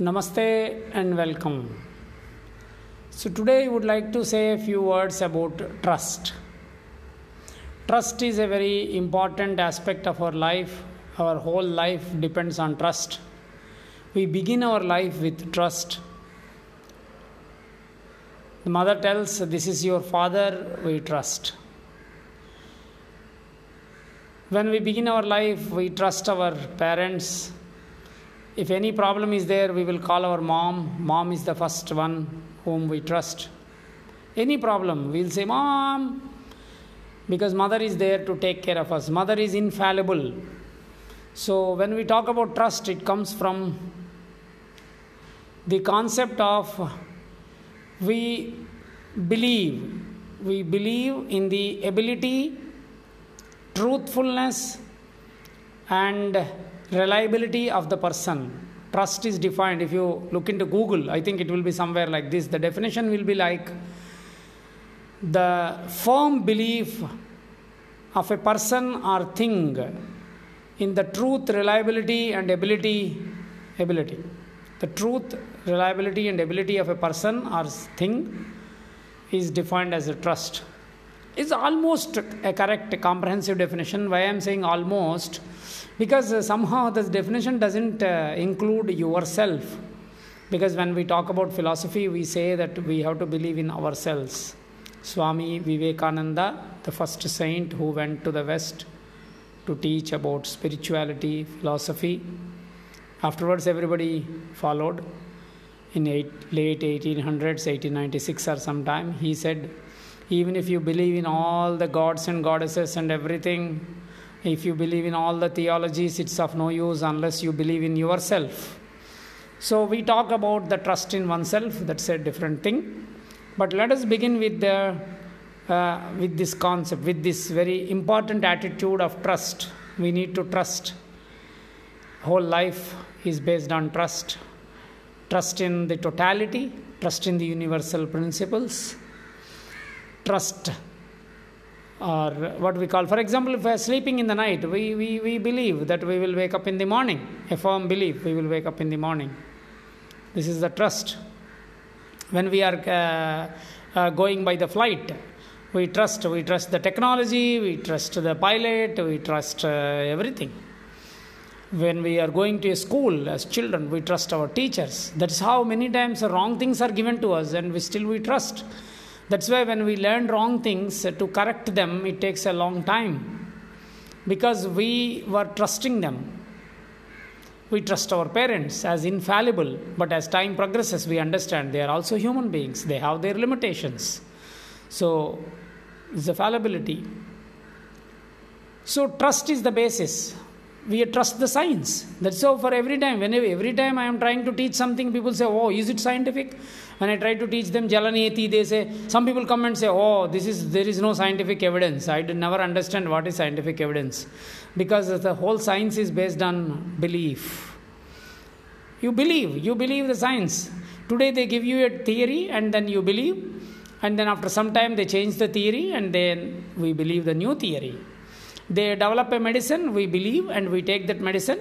Namaste and welcome. So, today I would like to say a few words about trust. Trust is a very important aspect of our life. Our whole life depends on trust. We begin our life with trust. The mother tells, This is your father, we trust. When we begin our life, we trust our parents. If any problem is there, we will call our mom. Mom is the first one whom we trust. Any problem, we'll say, Mom, because mother is there to take care of us. Mother is infallible. So, when we talk about trust, it comes from the concept of we believe. We believe in the ability, truthfulness, and reliability of the person. Trust is defined. If you look into Google, I think it will be somewhere like this. The definition will be like the firm belief of a person or thing in the truth, reliability, and ability. Ability. The truth, reliability, and ability of a person or thing is defined as a trust. Is almost a correct comprehensive definition. Why I am saying almost? Because uh, somehow this definition doesn't uh, include yourself. Because when we talk about philosophy, we say that we have to believe in ourselves. Swami Vivekananda, the first saint who went to the West to teach about spirituality, philosophy. Afterwards, everybody followed. In eight, late 1800s, 1896 or sometime, he said, even if you believe in all the gods and goddesses and everything, if you believe in all the theologies, it's of no use unless you believe in yourself. So, we talk about the trust in oneself, that's a different thing. But let us begin with, the, uh, with this concept, with this very important attitude of trust. We need to trust. Whole life is based on trust. Trust in the totality, trust in the universal principles, trust or what we call for example if we are sleeping in the night we, we, we believe that we will wake up in the morning a firm belief we will wake up in the morning. This is the trust. When we are uh, uh, going by the flight we trust we trust the technology we trust the pilot we trust uh, everything when we are going to a school as children we trust our teachers that's how many times wrong things are given to us and we still we trust that's why when we learn wrong things, uh, to correct them, it takes a long time because we were trusting them. We trust our parents as infallible, but as time progresses, we understand they are also human beings, they have their limitations. So, it's a fallibility. So, trust is the basis. We trust the science. That's so for every time. Whenever every time I am trying to teach something, people say, Oh, is it scientific? when I try to teach them Jalaneti, they say, some people come and say, oh, this is, there is no scientific evidence. I did never understand what is scientific evidence. Because the whole science is based on belief. You believe, you believe the science. Today they give you a theory and then you believe. And then after some time they change the theory and then we believe the new theory. They develop a medicine, we believe and we take that medicine.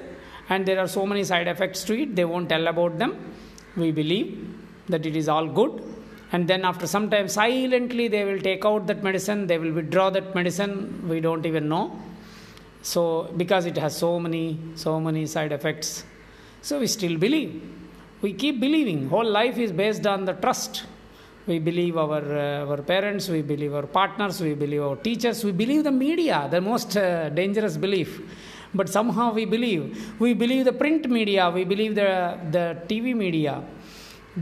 And there are so many side effects to it, they won't tell about them. We believe that it is all good. And then after some time silently they will take out that medicine they will withdraw that medicine we don't even know. So because it has so many so many side effects. So we still believe. We keep believing. Whole life is based on the trust we believe our uh, our parents we believe our partners we believe our teachers we believe the media the most uh, dangerous belief but somehow we believe we believe the print media we believe the the tv media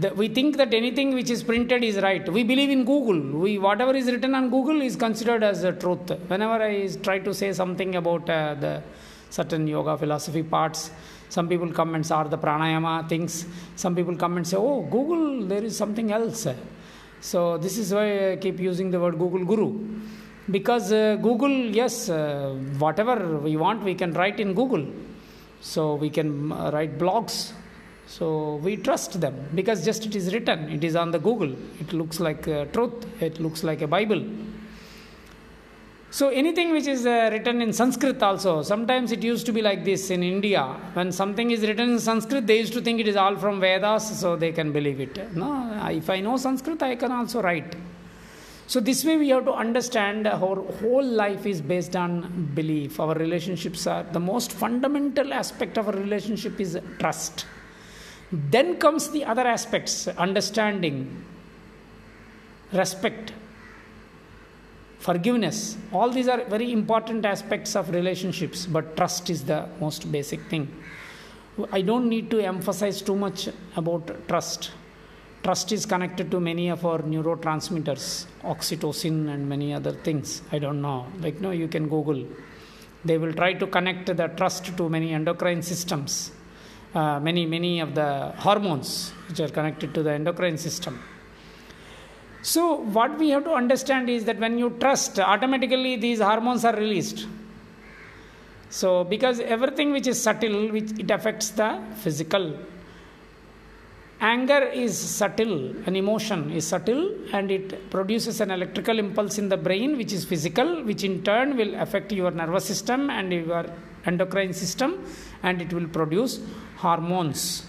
the, we think that anything which is printed is right. We believe in Google. We whatever is written on Google is considered as a truth. Whenever I try to say something about uh, the certain yoga philosophy parts, some people come and say the pranayama things. Some people come and say, "Oh, Google, there is something else." So this is why I keep using the word Google Guru, because uh, Google, yes, uh, whatever we want, we can write in Google So we can uh, write blogs. So we trust them because just it is written, it is on the Google. It looks like truth, it looks like a Bible. So anything which is uh, written in Sanskrit also, sometimes it used to be like this in India. When something is written in Sanskrit, they used to think it is all from Vedas, so they can believe it. No, if I know Sanskrit, I can also write. So this way we have to understand our whole life is based on belief. Our relationships are the most fundamental aspect of a relationship is trust. Then comes the other aspects, understanding, respect, forgiveness. All these are very important aspects of relationships but trust is the most basic thing. I don't need to emphasize too much about trust. Trust is connected to many of our neurotransmitters oxytocin and many other things. I don't know. Like no you can google. They will try to connect the trust to many endocrine systems uh, many many of the hormones which are connected to the endocrine system so, what we have to understand is that when you trust, automatically these hormones are released. So, because everything which is subtle, which it affects the physical. Anger is subtle, an emotion is subtle, and it produces an electrical impulse in the brain, which is physical, which in turn will affect your nervous system and your endocrine system, and it will produce hormones.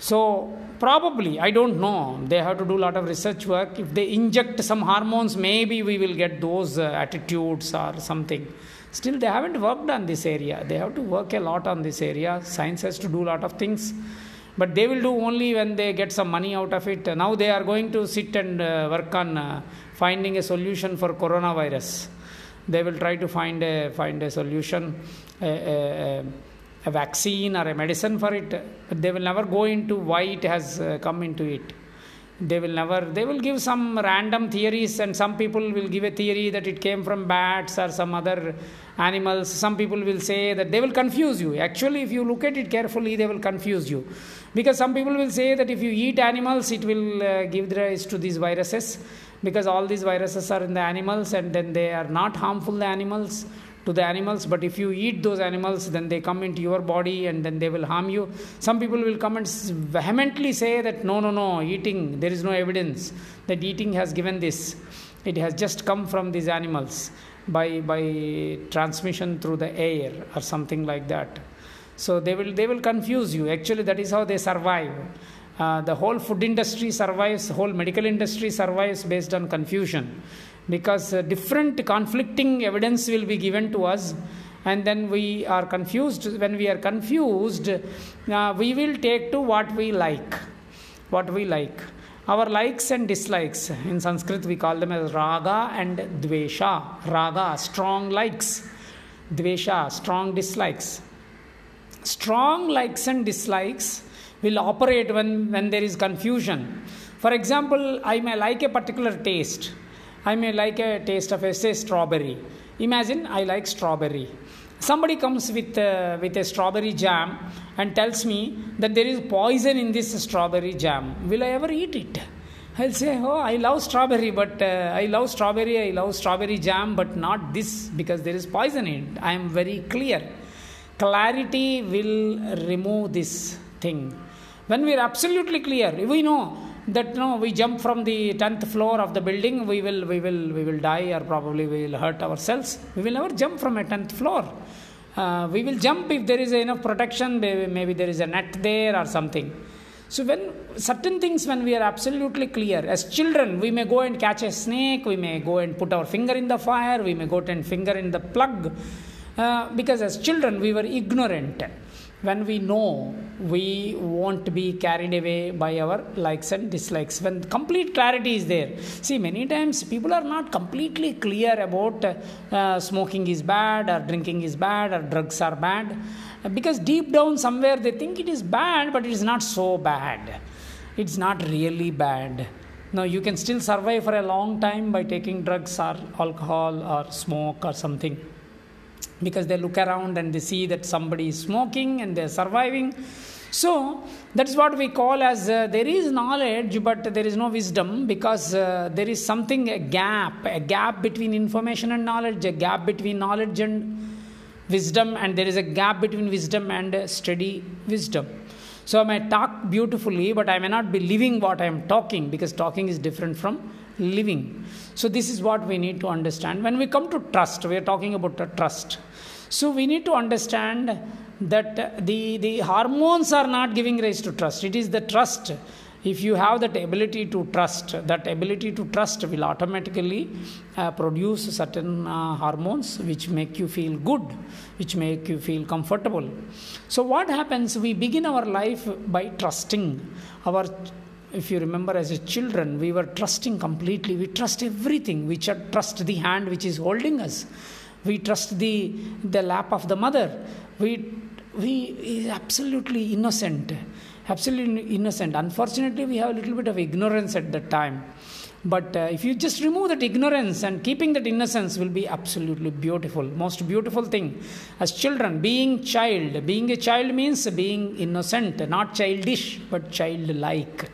So, probably, I don't know, they have to do a lot of research work. If they inject some hormones, maybe we will get those uh, attitudes or something. Still, they haven't worked on this area. They have to work a lot on this area. Science has to do a lot of things. But they will do only when they get some money out of it. Now they are going to sit and uh, work on uh, finding a solution for coronavirus. They will try to find a, find a solution. A vaccine or a medicine for it but they will never go into why it has uh, come into it. They will never they will give some random theories and some people will give a theory that it came from bats or some other animals. Some people will say that they will confuse you. Actually if you look at it carefully they will confuse you. Because some people will say that if you eat animals it will uh, give rise to these viruses. Because all these viruses are in the animals and then they are not harmful the animals to the animals but if you eat those animals then they come into your body and then they will harm you. Some people will come and vehemently say that no no no eating there is no evidence that eating has given this. It has just come from these animals by by transmission through the air or something like that. So they will they will confuse you. Actually that is how they survive. Uh, the whole food industry survives whole medical industry survives based on confusion because uh, different conflicting evidence will be given to us and then we are confused. When we are confused uh, we will take to what we like what we like. Our likes and dislikes. In sanskrit we call them as raga and dvesha. Raga strong likes. Dvesha strong dislikes. Strong likes and dislikes will operate when when there is confusion. For example i may like a particular taste I may like a taste of a say strawberry. Imagine I like strawberry. Somebody comes with uh, with a strawberry jam and tells me that there is poison in this strawberry jam. Will I ever eat it? I'll say, oh, I love strawberry, but uh, I love strawberry, I love strawberry jam, but not this because there is poison in it. I am very clear. Clarity will remove this thing. When we are absolutely clear, we know that no we jump from the 10th floor of the building we will we will we will die or probably we will hurt ourselves. We will never jump from a 10th floor. Uh, we will jump if there is enough protection maybe, maybe there is a net there or something. So when certain things when we are absolutely clear as children we may go and catch a snake we may go and put our finger in the fire we may go and finger in the plug. Uh, because as children we were ignorant when we know we won't be carried away by our likes and dislikes when complete clarity is there. See many times people are not completely clear about uh, smoking is bad or drinking is bad or drugs are bad. Because deep down somewhere they think it is bad but it is not so bad. It's not really bad. Now you can still survive for a long time by taking drugs or alcohol or smoke or something because they look around and they see that somebody is smoking and they're surviving. So that's what we call as uh, there is knowledge but there is no wisdom because uh, there is something a gap a gap between information and knowledge a gap between knowledge and wisdom and there is a gap between wisdom and steady wisdom. So i may talk beautifully but i may not be living what i am talking because talking is different from living so this is what we need to understand when we come to trust we are talking about trust so we need to understand that the, the hormones are not giving rise to trust. It is the trust. If you have that ability to trust, that ability to trust will automatically uh, produce certain uh, hormones which make you feel good, which make you feel comfortable. So, what happens? We begin our life by trusting our if you remember as a children we were trusting completely. We trust everything we trust the hand which is holding us. We trust the the lap of the mother. We we is absolutely innocent absolutely innocent. Unfortunately we have a little bit of ignorance at that time. But uh, if you just remove that ignorance and keeping that innocence will be absolutely beautiful most beautiful thing. As children being child being a child means being innocent not childish but childlike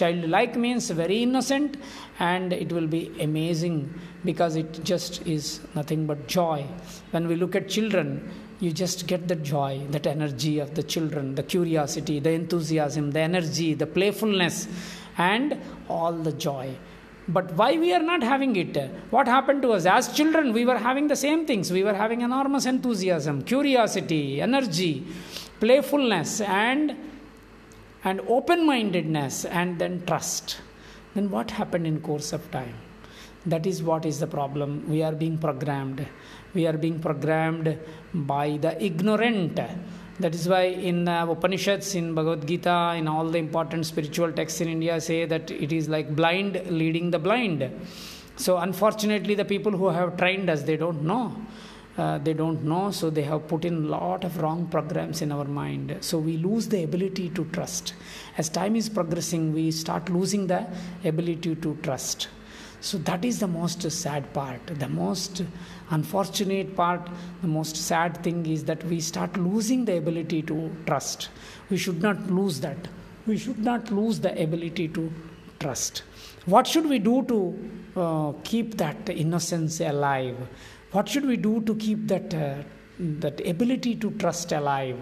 childlike means very innocent and it will be amazing because it just is nothing but joy when we look at children you just get the joy, that energy of the children, the curiosity, the enthusiasm, the energy, the playfulness, and all the joy. But why we are not having it? What happened to us? As children, we were having the same things. We were having enormous enthusiasm, curiosity, energy, playfulness, and and open-mindedness, and then trust. Then what happened in course of time? That is what is the problem. We are being programmed we are being programmed by the ignorant that is why in uh, upanishads in bhagavad gita in all the important spiritual texts in india say that it is like blind leading the blind so unfortunately the people who have trained us they don't know uh, they don't know so they have put in a lot of wrong programs in our mind. So we lose the ability to trust. As time is progressing we start losing the ability to trust. So that is the most sad part. The most unfortunate part the most sad thing is that we start losing the ability to trust. We should not lose that. We should not lose the ability to trust. What should we do to uh, keep that innocence alive what should we do to keep that uh, that ability to trust alive?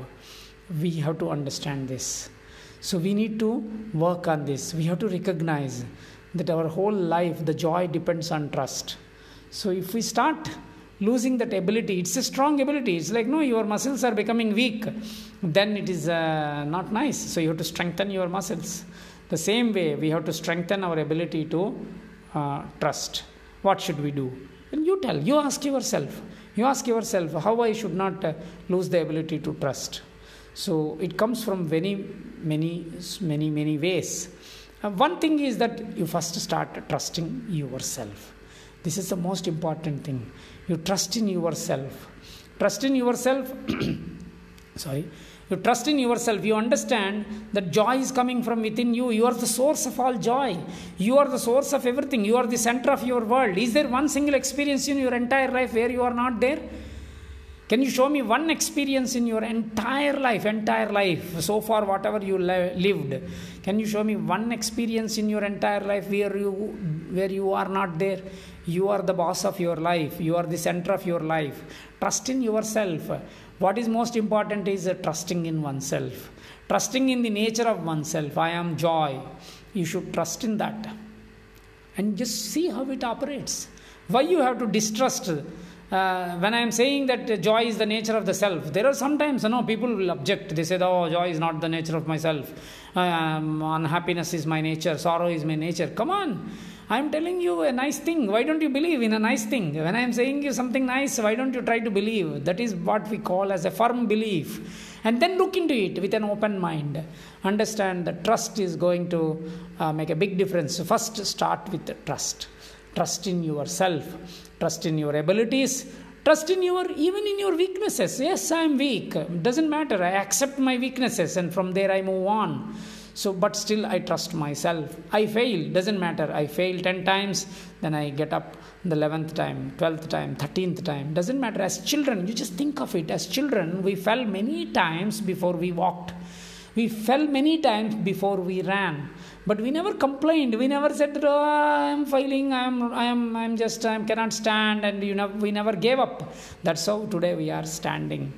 We have to understand this. So we need to work on this. We have to recognize that our whole life the joy depends on trust. So if we start losing that ability it's a strong ability. It's like no your muscles are becoming weak then it is uh, not nice. So you have to strengthen your muscles. The same way we have to strengthen our ability to uh, trust. What should we do tell. You ask yourself you ask yourself how i should not uh, lose the ability to trust. So it comes from many many many many ways. Uh, one thing is that you first start trusting yourself. This is the most important thing. You trust in yourself. Trust in yourself sorry you trust in yourself you understand that joy is coming from within you you are the source of all joy you are the source of everything you are the center of your world is there one single experience in your entire life where you are not there can you show me one experience in your entire life, entire life, so far, whatever you lived? Can you show me one experience in your entire life where you where you are not there? You are the boss of your life. You are the center of your life. Trust in yourself. What is most important is trusting in oneself. Trusting in the nature of oneself. I am joy. You should trust in that. And just see how it operates. Why you have to distrust uh, when I am saying that joy is the nature of the self, there are sometimes, you know, people will object. They say, oh, joy is not the nature of myself. Um, unhappiness is my nature. Sorrow is my nature. Come on. I am telling you a nice thing. Why don't you believe in a nice thing? When I am saying you something nice, why don't you try to believe? That is what we call as a firm belief. And then look into it with an open mind. Understand that trust is going to uh, make a big difference. First, start with trust. Trust in yourself trust in your abilities trust in your even in your weaknesses yes i am weak doesn't matter i accept my weaknesses and from there i move on so but still i trust myself i fail doesn't matter i fail 10 times then i get up the 11th time 12th time 13th time doesn't matter as children you just think of it as children we fell many times before we walked We fell many times before we ran. But we never complained. We never said, oh, I'm failing, I'm, I'm, I'm just, I cannot stand. And you know, we never gave up. That's how today we are standing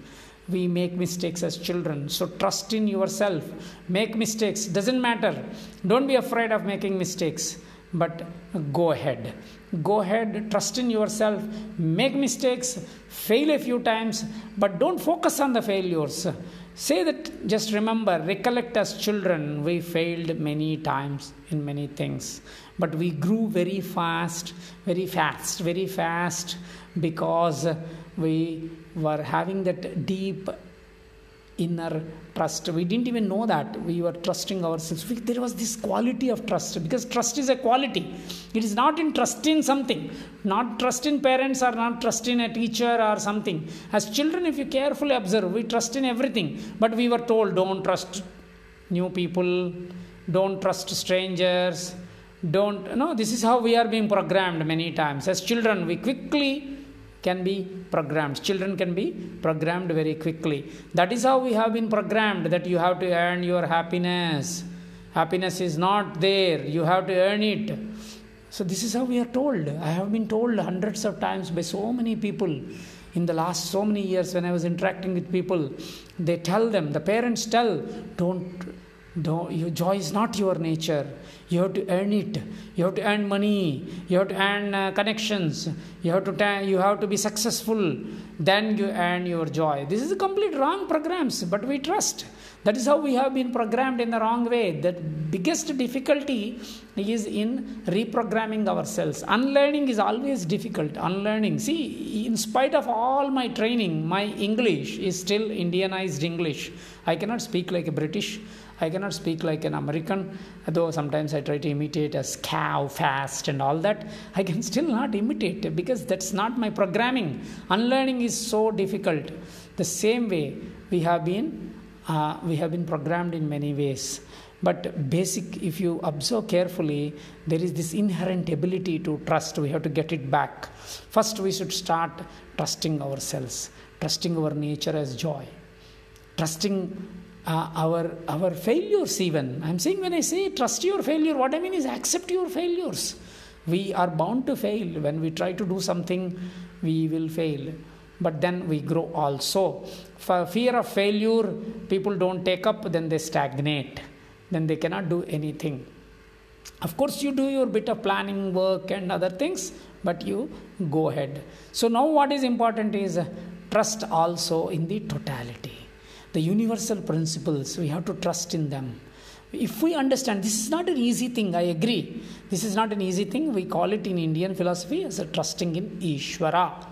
we make mistakes as children. So trust in yourself. Make mistakes. Doesn't matter. Don't be afraid of making mistakes. But go ahead. Go ahead. Trust in yourself. Make mistakes. Fail a few times. But don't focus on the failures. Say that just remember recollect as children we failed many times in many things. But we grew very fast very fast very fast because we were having that deep inner trust. We didn't even know that we were trusting ourselves. We, there was this quality of trust because trust is a quality. It is not in trust in something, not trust in parents or not trust in a teacher or something. As children, if you carefully observe, we trust in everything. But we were told don't trust new people, don't trust strangers, don't. No, this is how we are being programmed many times. As children, we quickly can be programmed. Children can be programmed very quickly. That is how we have been programmed that you have to earn your happiness. Happiness is not there, you have to earn it. So, this is how we are told. I have been told hundreds of times by so many people in the last so many years when I was interacting with people. They tell them, the parents tell, don't, don't your joy is not your nature. You have to earn it. You have to earn money. You have to earn uh, connections. You have to ta- you have to be successful. Then you earn your joy. This is a complete wrong programs but we trust. That is how we have been programmed in the wrong way. The biggest difficulty is in reprogramming ourselves. Unlearning is always difficult. Unlearning. See in spite of all my training my english is still indianized english. I cannot speak like a british I cannot speak like an American, though sometimes I try to imitate a cow fast and all that. I can still not imitate because that's not my programming. Unlearning is so difficult. The same way we have been uh, we have been programmed in many ways. But basic, if you observe carefully, there is this inherent ability to trust. We have to get it back. First, we should start trusting ourselves, trusting our nature as joy, trusting uh, our our failures even. I'm saying when i say trust your failure what i mean is accept your failures. We are bound to fail. When we try to do something we will fail. But then we grow also. For fear of failure people don't take up then they stagnate. Then they cannot do anything. Of course you do your bit of planning work and other things but you go ahead. So now what is important is trust also in the totality the universal principles, we have to trust in them. If we understand, this is not an easy thing, I agree. This is not an easy thing. We call it in Indian philosophy as a trusting in Ishvara.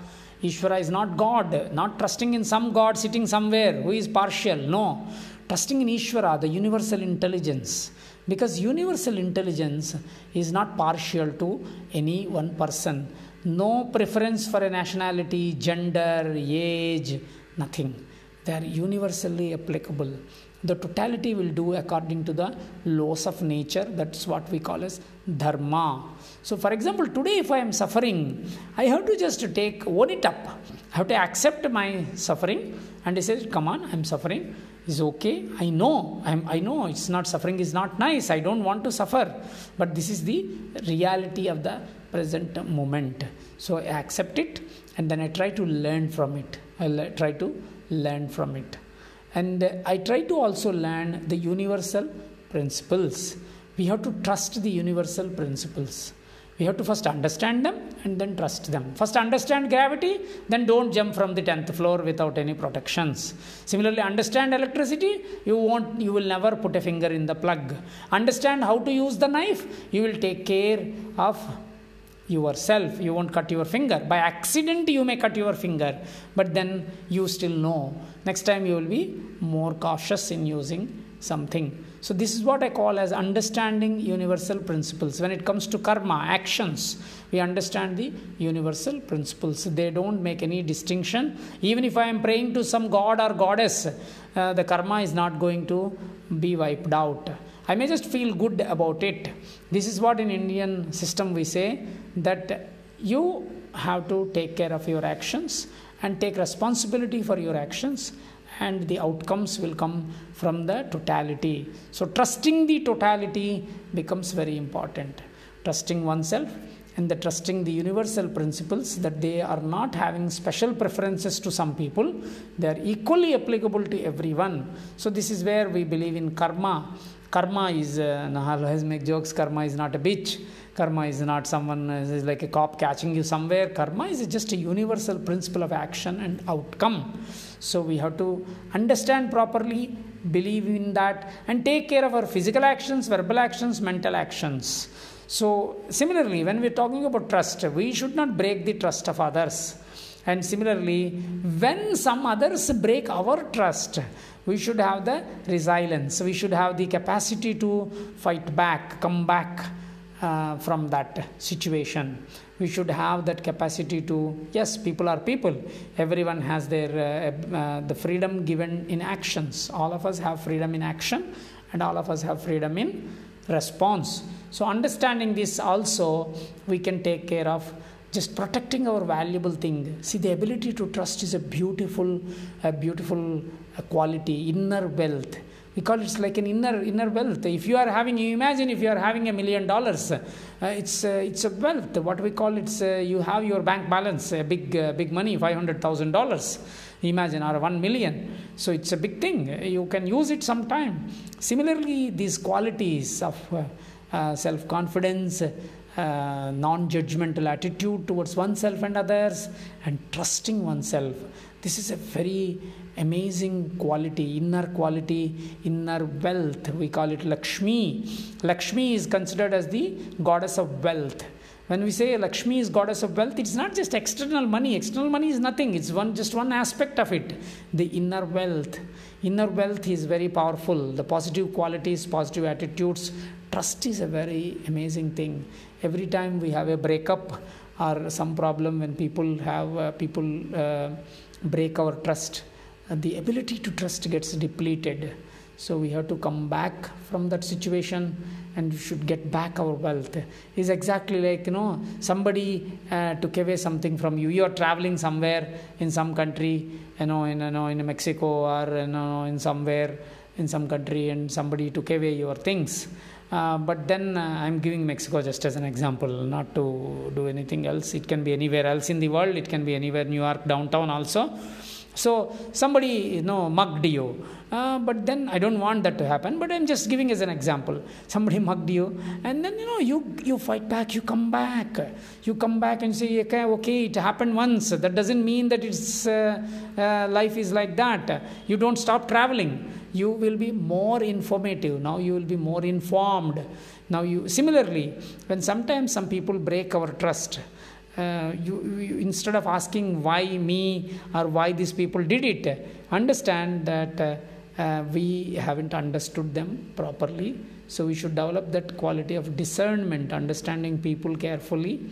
Ishvara is not God, not trusting in some God sitting somewhere who is partial. No. Trusting in Ishvara, the universal intelligence. Because universal intelligence is not partial to any one person. No preference for a nationality, gender, age, nothing they are universally applicable. The totality will do according to the laws of nature. That's what we call as dharma. So for example today if i am suffering i have to just take own it up. I have to accept my suffering and he says come on i'm suffering. Is okay. I know. I'm i know it's not suffering is not nice. I don't want to suffer. But this is the reality of the present moment. So i accept it and then i try to learn from it i try to learn from it. And I try to also learn the universal principles. We have to trust the universal principles. We have to first understand them and then trust them. First, understand gravity, then don't jump from the 10th floor without any protections. Similarly, understand electricity, you won't, you will never put a finger in the plug. Understand how to use the knife, you will take care of yourself you won't cut your finger. By accident you may cut your finger but then you still know. Next time you will be more cautious in using something. So this is what i call as understanding universal principles. When it comes to karma actions we understand the universal principles. They don't make any distinction. Even if i am praying to some god or goddess uh, the karma is not going to be wiped out I may just feel good about it. This is what in Indian system we say that you have to take care of your actions and take responsibility for your actions and the outcomes will come from the totality. So trusting the totality becomes very important. Trusting oneself and the trusting the universal principles that they are not having special preferences to some people they are equally applicable to everyone. So this is where we believe in karma karma is uh, always make jokes. Karma is not a bitch. Karma is not someone uh, is like a cop catching you somewhere. Karma is just a universal principle of action and outcome. So we have to understand properly believe in that and take care of our physical actions verbal actions mental actions. So, similarly, when we're talking about trust, we should not break the trust of others. And similarly, when some others break our trust, we should have the resilience, we should have the capacity to fight back, come back uh, from that situation. We should have that capacity to, yes, people are people. Everyone has their uh, uh, the freedom given in actions. All of us have freedom in action, and all of us have freedom in response. So, understanding this also, we can take care of just protecting our valuable thing. See, the ability to trust is a beautiful, a beautiful quality, inner wealth. We call it like an inner inner wealth. If you are having, you imagine if you are having a million dollars, uh, it's uh, it's a wealth. What we call it's uh, you have your bank balance, a big uh, big money, five hundred thousand dollars. Imagine or one million. So it's a big thing. You can use it sometime. Similarly, these qualities of uh, uh, self confidence, uh, non judgmental attitude towards oneself and others, and trusting oneself. This is a very amazing quality, inner quality, inner wealth. We call it Lakshmi. Lakshmi is considered as the goddess of wealth. When we say Lakshmi is goddess of wealth, it's not just external money. External money is nothing. It's one just one aspect of it. The inner wealth. Inner wealth is very powerful. The positive qualities, positive attitudes, trust is a very amazing thing. Every time we have a breakup or some problem when people have uh, people uh, break our trust uh, the ability to trust gets depleted. So we have to come back from that situation and we should get back our wealth. Is exactly like you know somebody uh, took away something from you. You are traveling somewhere in some country you know in you know in mexico or you know in somewhere in some country and somebody took away your things uh, but then uh, I'm giving Mexico just as an example, not to do anything else. It can be anywhere else in the world. It can be anywhere, New York downtown also. So somebody you know mugged you, uh, but then I don't want that to happen. But I'm just giving as an example. Somebody mugged you, and then you know you you fight back. You come back. You come back and say, okay, okay, it happened once. That doesn't mean that it's uh, uh, life is like that. You don't stop traveling you will be more informative. Now you will be more informed. Now you similarly when sometimes some people break our trust uh, you, you, instead of asking why me or why these people did it understand that uh, uh, we haven't understood them properly. So we should develop that quality of discernment understanding people carefully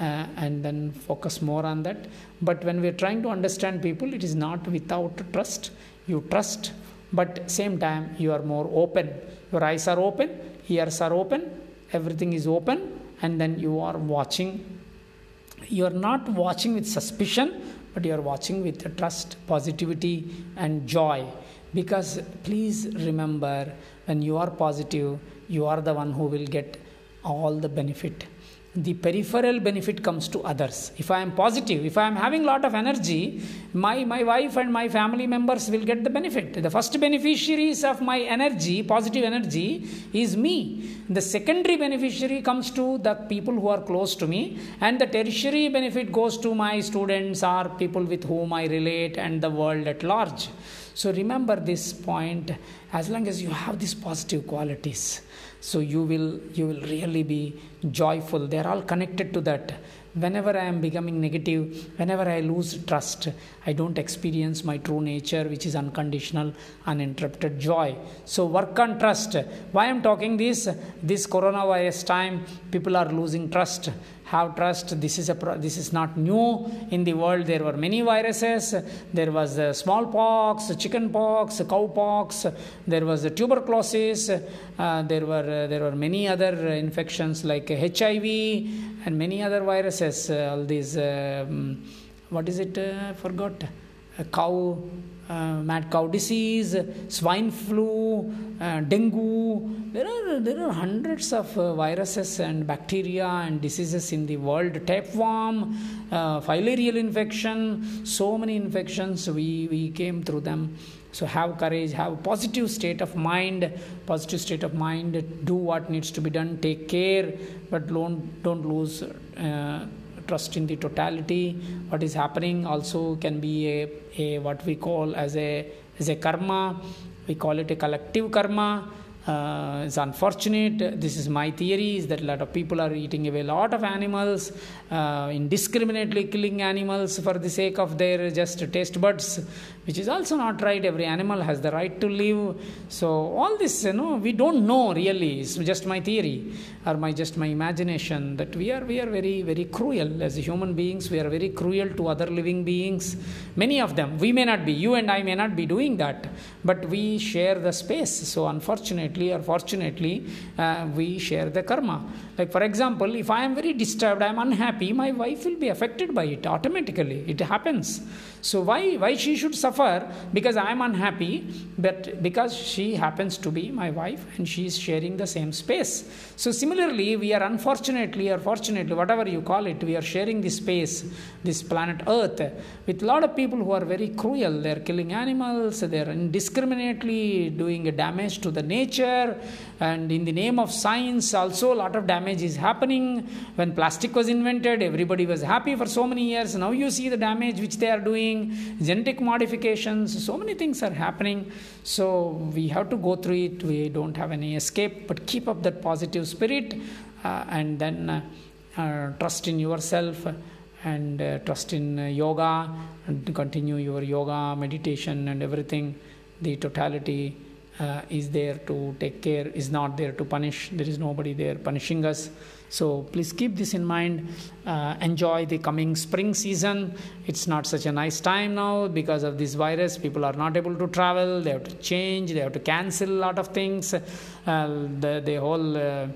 uh, and then focus more on that. But when we are trying to understand people it is not without trust. You trust but same time you are more open. Your eyes are open ears are open everything is open and then you are watching. You are not watching with suspicion but you are watching with trust positivity and joy. Because please remember when you are positive you are the one who will get all the benefit the peripheral benefit comes to others. If i am positive if i am having lot of energy my my wife and my family members will get the benefit. The first beneficiaries of my energy positive energy is me. The secondary beneficiary comes to the people who are close to me and the tertiary benefit goes to my students or people with whom i relate and the world at large. So remember this point as long as you have these positive qualities so you will you will really be joyful. They are all connected to that. Whenever i am becoming negative whenever i lose trust i don't experience my true nature which is unconditional uninterrupted joy. So work on trust. Why i'm talking this? This coronavirus time people are losing trust. Have trust. This is a this is not new. In the world there were many viruses. There was uh, smallpox chickenpox cowpox there was tuberculosis uh, there were uh, there were many other infections like hiv and many other viruses uh, all these um, what is it i forgot cow uh, mad cow disease, swine flu, uh, dengue. There are there are hundreds of uh, viruses and bacteria and diseases in the world. Tapeworm, uh, filarial infection, so many infections. We we came through them. So have courage, have a positive state of mind, positive state of mind. Do what needs to be done. Take care, but don't don't lose uh, trust in the totality. What is happening also can be a, a what we call as a as a karma. We call it a collective karma. Uh, it's unfortunate. This is my theory: is that a lot of people are eating away a lot of animals, uh, indiscriminately killing animals for the sake of their just taste buds, which is also not right. Every animal has the right to live. So all this, you know, we don't know really. It's just my theory or my just my imagination that we are we are very very cruel as human beings. We are very cruel to other living beings. Many of them. We may not be. You and I may not be doing that, but we share the space. So unfortunately or fortunately, uh, we share the karma. Like, for example, if I am very disturbed, I am unhappy, my wife will be affected by it automatically. It happens. So, why, why she should suffer? Because I am unhappy, but because she happens to be my wife and she is sharing the same space. So, similarly, we are unfortunately or fortunately, whatever you call it, we are sharing this space, this planet Earth, with a lot of people who are very cruel. They are killing animals, they are indiscriminately doing damage to the nature, and in the name of science, also a lot of damage is happening. When plastic was invented, everybody was happy for so many years. Now you see the damage which they are doing genetic modifications, so many things are happening. So we have to go through it. We don't have any escape, but keep up that positive spirit uh, and then uh, uh, trust in yourself and uh, trust in yoga and continue your yoga, meditation, and everything. The totality uh, is there to take care, is not there to punish. There is nobody there punishing us. So please keep this in mind. Uh, enjoy the coming spring season. It's not such a nice time now because of this virus. People are not able to travel. They have to change. They have to cancel a lot of things. Uh, the the whole. Uh,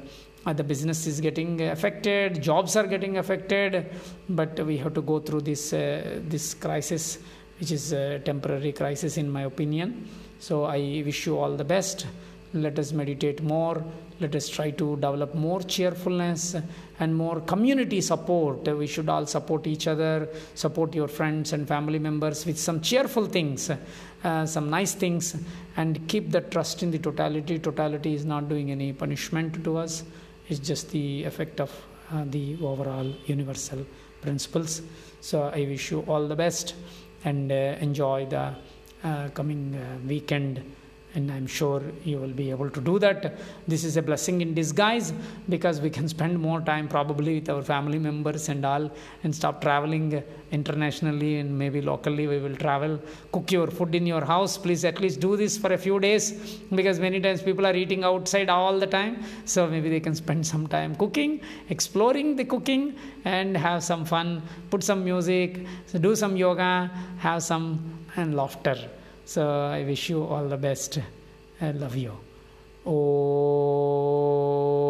the business is getting affected jobs are getting affected but we have to go through this uh, this crisis which is a temporary crisis in my opinion so I wish you all the best. Let us meditate more. Let us try to develop more cheerfulness and more community support. We should all support each other, support your friends and family members with some cheerful things, uh, some nice things, and keep the trust in the totality. Totality is not doing any punishment to us, it's just the effect of uh, the overall universal principles. So I wish you all the best and uh, enjoy the coming uh, weekend and I'm sure you will be able to do that. This is a blessing in disguise because we can spend more time probably with our family members and all and stop traveling internationally and maybe locally we will travel. Cook your food in your house. Please at least do this for a few days because many times people are eating outside all the time. So maybe they can spend some time cooking, exploring the cooking and have some fun, put some music, do some yoga, have some and laughter. So I wish you all the best. I love you. Oh.